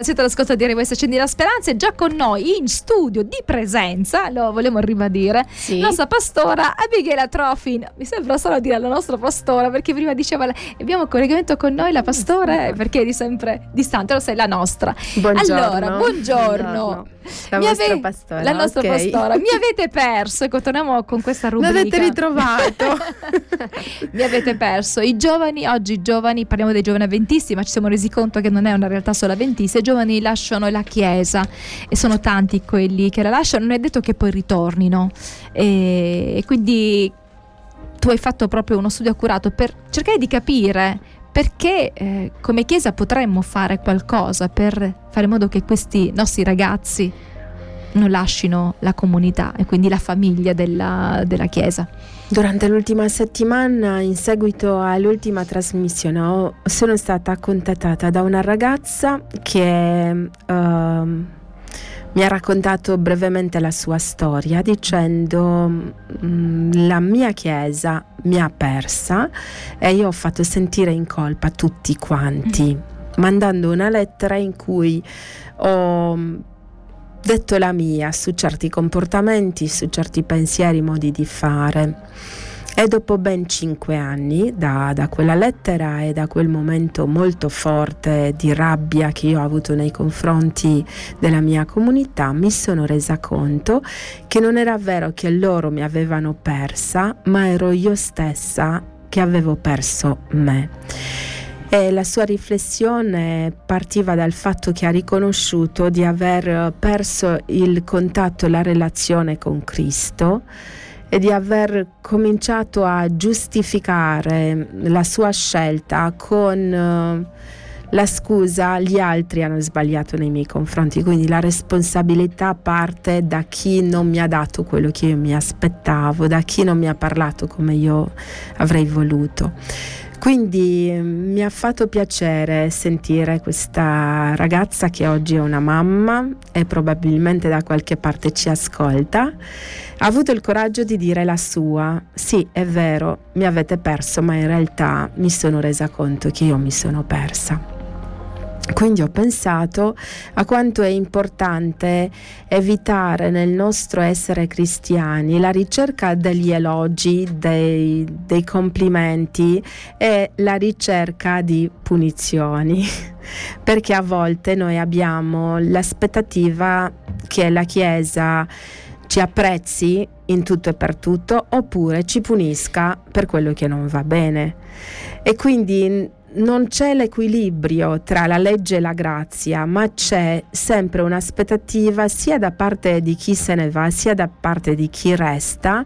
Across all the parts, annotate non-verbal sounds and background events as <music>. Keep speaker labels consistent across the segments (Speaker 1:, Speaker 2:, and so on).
Speaker 1: Siete all'ascolto di Arrivo e Accendi la Speranza e già con noi in studio di presenza, lo vogliamo ribadire, sì. la nostra pastora Abigail Trofin. Mi sembra solo dire la nostra pastora perché prima diceva abbiamo un collegamento con noi la pastora perché è di sempre distante, lo sai, la nostra.
Speaker 2: Buongiorno.
Speaker 1: Allora, buongiorno. buongiorno.
Speaker 2: La vostra ave- pastora.
Speaker 1: La nostra okay. pastora. Mi avete perso, ecco, torniamo con questa rubrica.
Speaker 2: Mi avete ritrovato. <laughs>
Speaker 1: Mi avete perso. I giovani, oggi i giovani, parliamo dei giovani avventisti, ma ci siamo resi conto che non è una realtà solo avventista. I giovani lasciano la Chiesa e sono tanti quelli che la lasciano, non è detto che poi ritornino. E quindi tu hai fatto proprio uno studio accurato per cercare di capire perché eh, come Chiesa potremmo fare qualcosa per fare in modo che questi nostri ragazzi non lasciano la comunità e quindi la famiglia della, della Chiesa.
Speaker 2: Durante l'ultima settimana, in seguito all'ultima trasmissione, sono stata contattata da una ragazza che... Uh, mi ha raccontato brevemente la sua storia dicendo mm, la mia chiesa mi ha persa e io ho fatto sentire in colpa tutti quanti, mm. mandando una lettera in cui ho detto la mia su certi comportamenti, su certi pensieri, modi di fare. E dopo ben cinque anni da, da, quella lettera e da quel momento molto forte di rabbia che io ho avuto nei confronti della mia comunità, mi sono resa conto che non era vero che loro mi avevano persa, ma ero io stessa che avevo perso me. E la sua riflessione partiva dal fatto che ha riconosciuto di aver perso il contatto e la relazione con Cristo e di aver cominciato a giustificare la sua scelta con uh, la scusa gli altri hanno sbagliato nei miei confronti, quindi la responsabilità parte da chi non mi ha dato quello che io mi aspettavo, da chi non mi ha parlato come io avrei voluto. Quindi mm, mi ha fatto piacere sentire questa ragazza che oggi è una mamma e probabilmente da qualche parte ci ascolta. Ha avuto il coraggio di dire la sua. Sì, è vero, mi avete perso, ma in realtà mi sono resa conto che io mi sono persa. Quindi ho pensato a quanto è importante evitare nel nostro essere cristiani la ricerca degli elogi, dei, dei complimenti e la ricerca di punizioni, <laughs> perché a volte noi abbiamo l'aspettativa che la Chiesa ci apprezzi in tutto e per tutto oppure ci punisca per quello che non va bene. E quindi non c'è l'equilibrio tra la legge e la grazia, ma c'è sempre un'aspettativa sia da parte di chi se ne va, sia da parte di chi resta,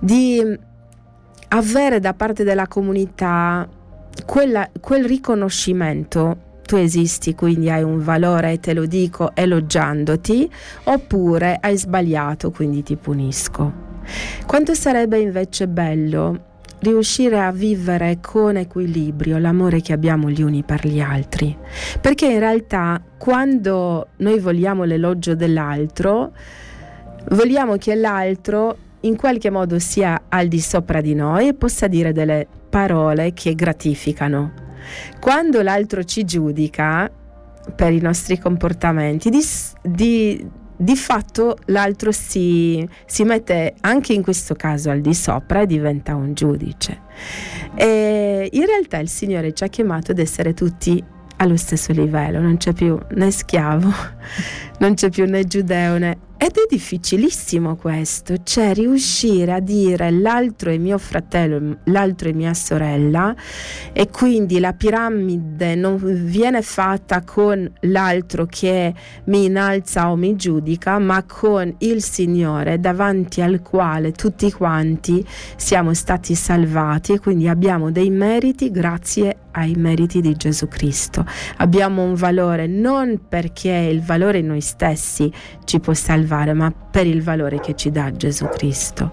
Speaker 2: di avere da parte della comunità quella, quel riconoscimento. Tu esisti, quindi hai un valore e te lo dico elogiandoti, oppure hai sbagliato, quindi ti punisco. Quanto sarebbe invece bello riuscire a vivere con equilibrio l'amore che abbiamo gli uni per gli altri. Perché in realtà quando noi vogliamo l'elogio dell'altro, vogliamo che l'altro in qualche modo sia al di sopra di noi e possa dire delle parole che gratificano. Quando l'altro ci giudica per i nostri comportamenti, di, di di fatto l'altro si, si, mette anche in questo caso al di sopra e diventa un giudice. E in realtà il Signore ci ha chiamato ad essere tutti allo stesso livello, non c'è più né schiavo, non c'è più né giudeo né ed è difficilissimo questo, cioè riuscire a dire l'altro è mio fratello, l'altro è mia sorella e quindi la piramide non viene fatta con l'altro che mi innalza o mi giudica, ma con il Signore davanti al quale tutti quanti siamo stati salvati e quindi abbiamo dei meriti grazie ai meriti di Gesù Cristo. Abbiamo un valore non perché il valore in noi stessi ci può salvare, ma per il valore che ci dà Gesù Cristo.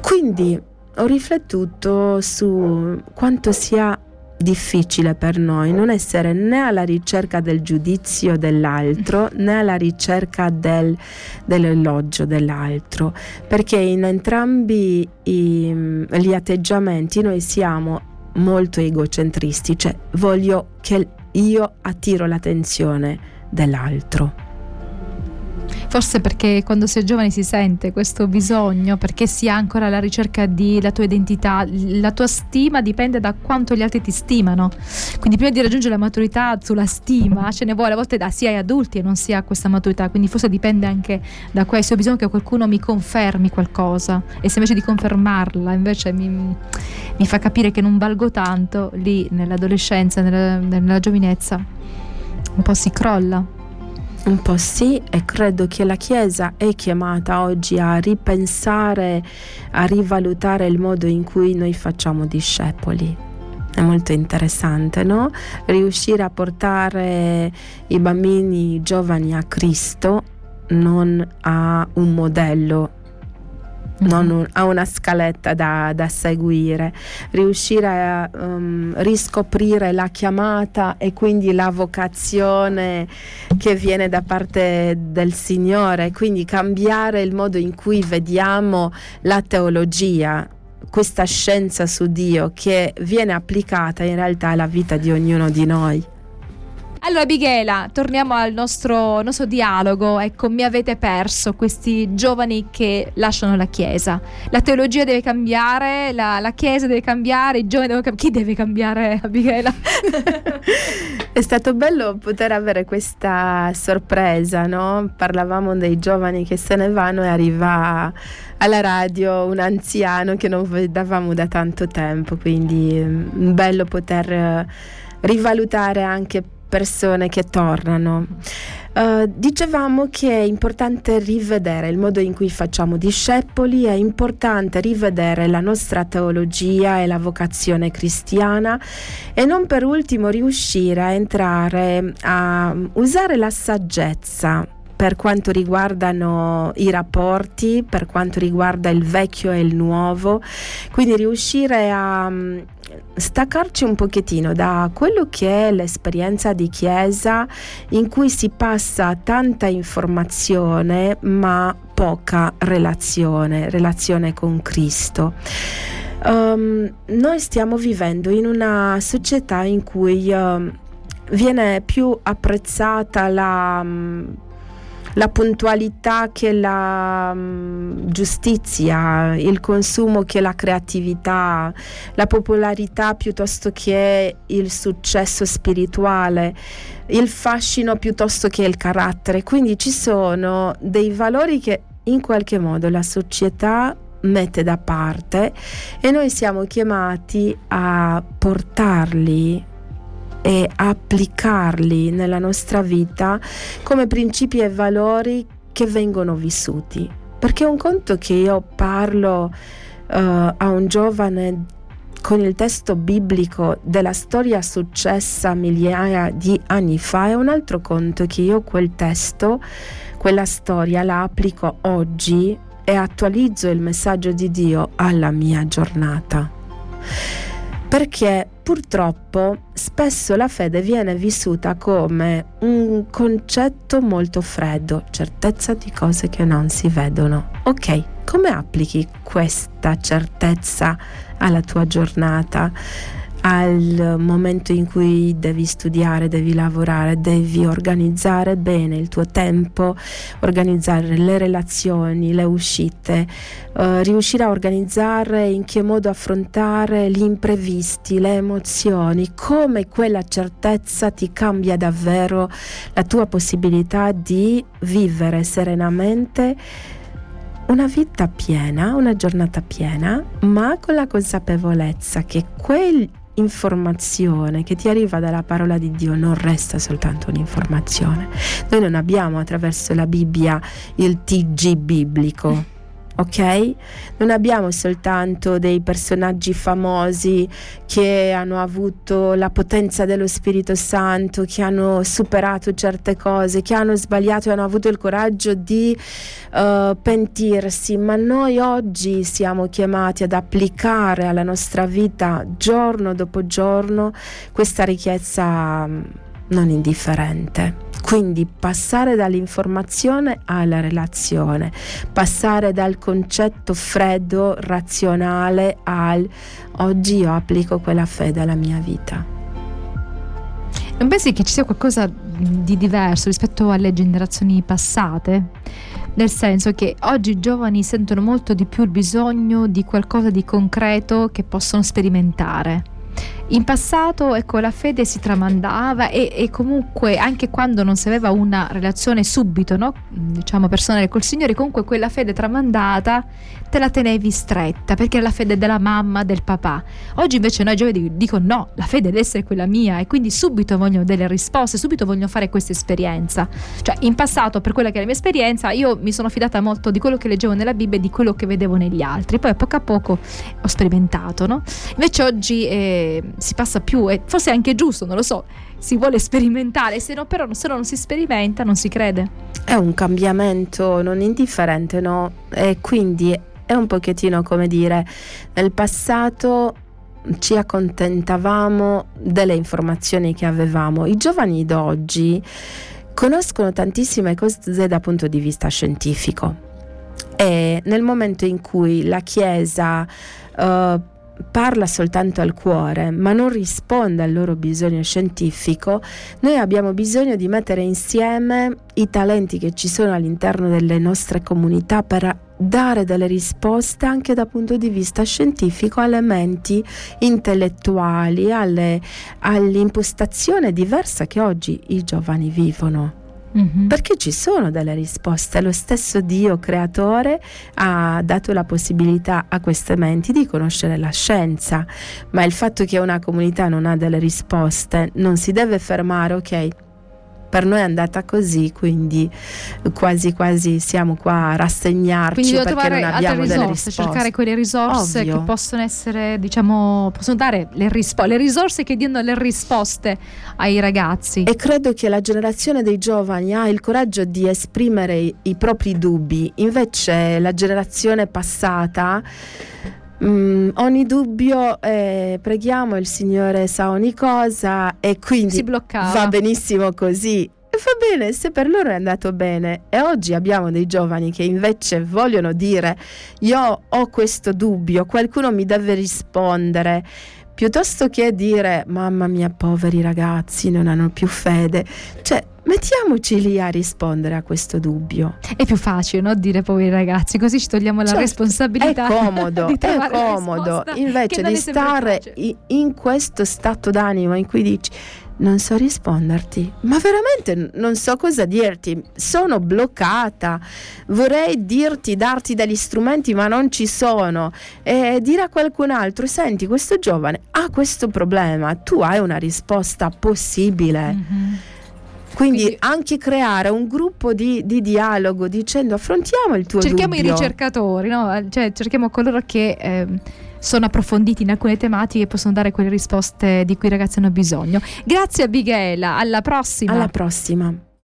Speaker 2: Quindi ho riflettuto su quanto sia difficile per noi non essere né alla ricerca del giudizio dell'altro né alla ricerca del, dell'elogio dell'altro, perché in entrambi i, gli atteggiamenti noi siamo molto egocentristi, cioè voglio che io attiro l'attenzione dell'altro.
Speaker 1: Forse perché quando si è giovani si sente questo bisogno, perché si ha ancora la ricerca della tua identità, la tua stima dipende da quanto gli altri ti stimano. Quindi prima di raggiungere la maturità sulla stima ce ne vuole a volte da sia ai adulti e non si ha questa maturità, quindi forse dipende anche da questo. Ho bisogno che qualcuno mi confermi qualcosa e se invece di confermarla invece mi, mi fa capire che non valgo tanto, lì nell'adolescenza, nella, nella giovinezza, un po' si crolla.
Speaker 2: Un po' sì, e credo che la Chiesa è chiamata oggi a ripensare, a rivalutare il modo in cui noi facciamo discepoli. È molto interessante, no? Riuscire a portare i bambini giovani a Cristo, non a un modello non ha una scaletta da, da seguire, riuscire a um, riscoprire la chiamata e quindi la vocazione che viene da parte del Signore, quindi cambiare il modo in cui vediamo la teologia, questa scienza su Dio che viene applicata in realtà alla vita di ognuno di noi.
Speaker 1: Allora, Michela, torniamo al nostro, nostro, dialogo. Ecco, mi avete perso questi giovani che lasciano la Chiesa. La teologia deve cambiare, la, la Chiesa deve cambiare, i giovani devono cambiare. Chi deve cambiare, <laughs> Michela? <laughs>
Speaker 2: È stato bello poter avere questa sorpresa, no? Parlavamo dei giovani che se ne vanno e arriva alla radio un anziano che non vedevamo da tanto tempo, quindi mm, bello poter rivalutare anche persone che tornano. Uh, dicevamo che è importante rivedere il modo in cui facciamo discepoli, è importante rivedere la nostra teologia e la vocazione cristiana e non per ultimo riuscire a entrare a usare la saggezza per quanto riguardano i rapporti, per quanto riguarda il vecchio e il nuovo, quindi riuscire a mm, staccarci un pochettino da quello che è l'esperienza di chiesa in cui si passa tanta informazione ma poca relazione, relazione con Cristo. Um, noi stiamo vivendo in una società in cui uh, viene più apprezzata la um, la puntualità che la um, giustizia, il consumo che la creatività, la popolarità piuttosto che il successo spirituale, il fascino piuttosto che il carattere. Quindi ci sono dei valori che in qualche modo la società mette da parte e noi siamo chiamati a portarli e applicarli nella nostra vita come principi e valori che vengono vissuti. Perché un conto che io parlo uh, a un giovane con il testo biblico della storia successa migliaia di anni fa è un altro conto che io quel testo, quella storia la applico oggi e attualizzo il messaggio di Dio alla mia giornata perché purtroppo spesso la fede viene vissuta come un concetto molto freddo, certezza di cose che non si vedono. Ok, come applichi questa certezza alla tua giornata? Al momento in cui devi studiare, devi lavorare, devi organizzare bene il tuo tempo, organizzare le relazioni, le uscite, uh, riuscire a organizzare in che modo affrontare gli imprevisti, le emozioni, come quella certezza ti cambia davvero la tua possibilità di vivere serenamente una vita piena, una giornata piena, ma con la consapevolezza che quel informazione che ti arriva dalla parola di Dio non resta soltanto un'informazione. Noi non abbiamo attraverso la Bibbia il TG biblico ok? Non abbiamo soltanto dei personaggi famosi che hanno avuto la potenza dello Spirito Santo, che hanno superato certe cose, che hanno sbagliato e hanno avuto il coraggio di uh, pentirsi, ma noi oggi siamo chiamati ad applicare alla nostra vita giorno dopo giorno questa ricchezza non indifferente. Quindi passare dall'informazione alla relazione, passare dal concetto freddo, razionale al oggi io applico quella fede alla mia vita.
Speaker 1: Non pensi che ci sia qualcosa di diverso rispetto alle generazioni passate? Nel senso che oggi i giovani sentono molto di più il bisogno di qualcosa di concreto che possono sperimentare. In passato ecco, la fede si tramandava e, e, comunque anche quando non si aveva una relazione subito, no? diciamo personale col Signore, comunque quella fede tramandata te la tenevi stretta perché era la fede della mamma, del papà. Oggi invece noi giovani dicono no, la fede deve essere quella mia e quindi subito vogliono delle risposte, subito vogliono fare questa esperienza. Cioè in passato per quella che è la mia esperienza io mi sono fidata molto di quello che leggevo nella Bibbia e di quello che vedevo negli altri, poi a poco a poco ho sperimentato, no? Invece oggi... Eh, si passa più e forse è anche giusto, non lo so, si vuole sperimentare, se no però se no non si sperimenta non si crede.
Speaker 2: È un cambiamento non indifferente, no? E quindi è un pochettino come dire, nel passato ci accontentavamo delle informazioni che avevamo. I giovani d'oggi conoscono tantissime cose dal punto di vista scientifico e nel momento in cui la Chiesa uh, parla soltanto al cuore, ma non risponde al loro bisogno scientifico, noi abbiamo bisogno di mettere insieme i talenti che ci sono all'interno delle nostre comunità per dare delle risposte anche dal punto di vista scientifico alle menti intellettuali, alle, all'impostazione diversa che oggi i giovani vivono. Mm-hmm. Perché ci sono delle risposte, lo stesso Dio creatore ha dato la possibilità a queste menti di conoscere la scienza, ma il fatto che una comunità non ha delle risposte non si deve fermare, ok, per noi è andata così, quindi quasi quasi siamo qua a rassegnarci perché non abbiamo
Speaker 1: risorse,
Speaker 2: delle risposte.
Speaker 1: cercare quelle risorse Ovvio. che possono essere, diciamo, possono dare le, rispo- le risorse che diano le risposte ai ragazzi.
Speaker 2: E credo che la generazione dei giovani ha il coraggio di esprimere i, i propri dubbi, invece la generazione passata Mm, ogni dubbio, eh, preghiamo il Signore sa ogni cosa e quindi va benissimo così. E va bene, se per loro è andato bene. E oggi abbiamo dei giovani che invece vogliono dire io ho questo dubbio, qualcuno mi deve rispondere piuttosto che dire mamma mia poveri ragazzi non hanno più fede. Cioè mettiamoci lì a rispondere a questo dubbio.
Speaker 1: È più facile no? dire poveri ragazzi così ci togliamo la certo,
Speaker 2: responsabilità è comodo <laughs> è comodo. invece di stare in questo stato d'animo in cui dici non so risponderti, ma veramente non so cosa dirti, sono bloccata, vorrei dirti, darti degli strumenti ma non ci sono e dire a qualcun altro, senti questo giovane ha questo problema, tu hai una risposta possibile. Mm-hmm. Quindi, Quindi, anche creare un gruppo di, di, dialogo dicendo affrontiamo il tuo
Speaker 1: cerchiamo. Cerchiamo i ricercatori, no? cioè, cerchiamo coloro che... Eh, sono approfonditi in alcune tematiche e possono dare quelle risposte di cui i ragazzi hanno bisogno. Grazie Abigail, alla prossima.
Speaker 2: Alla prossima.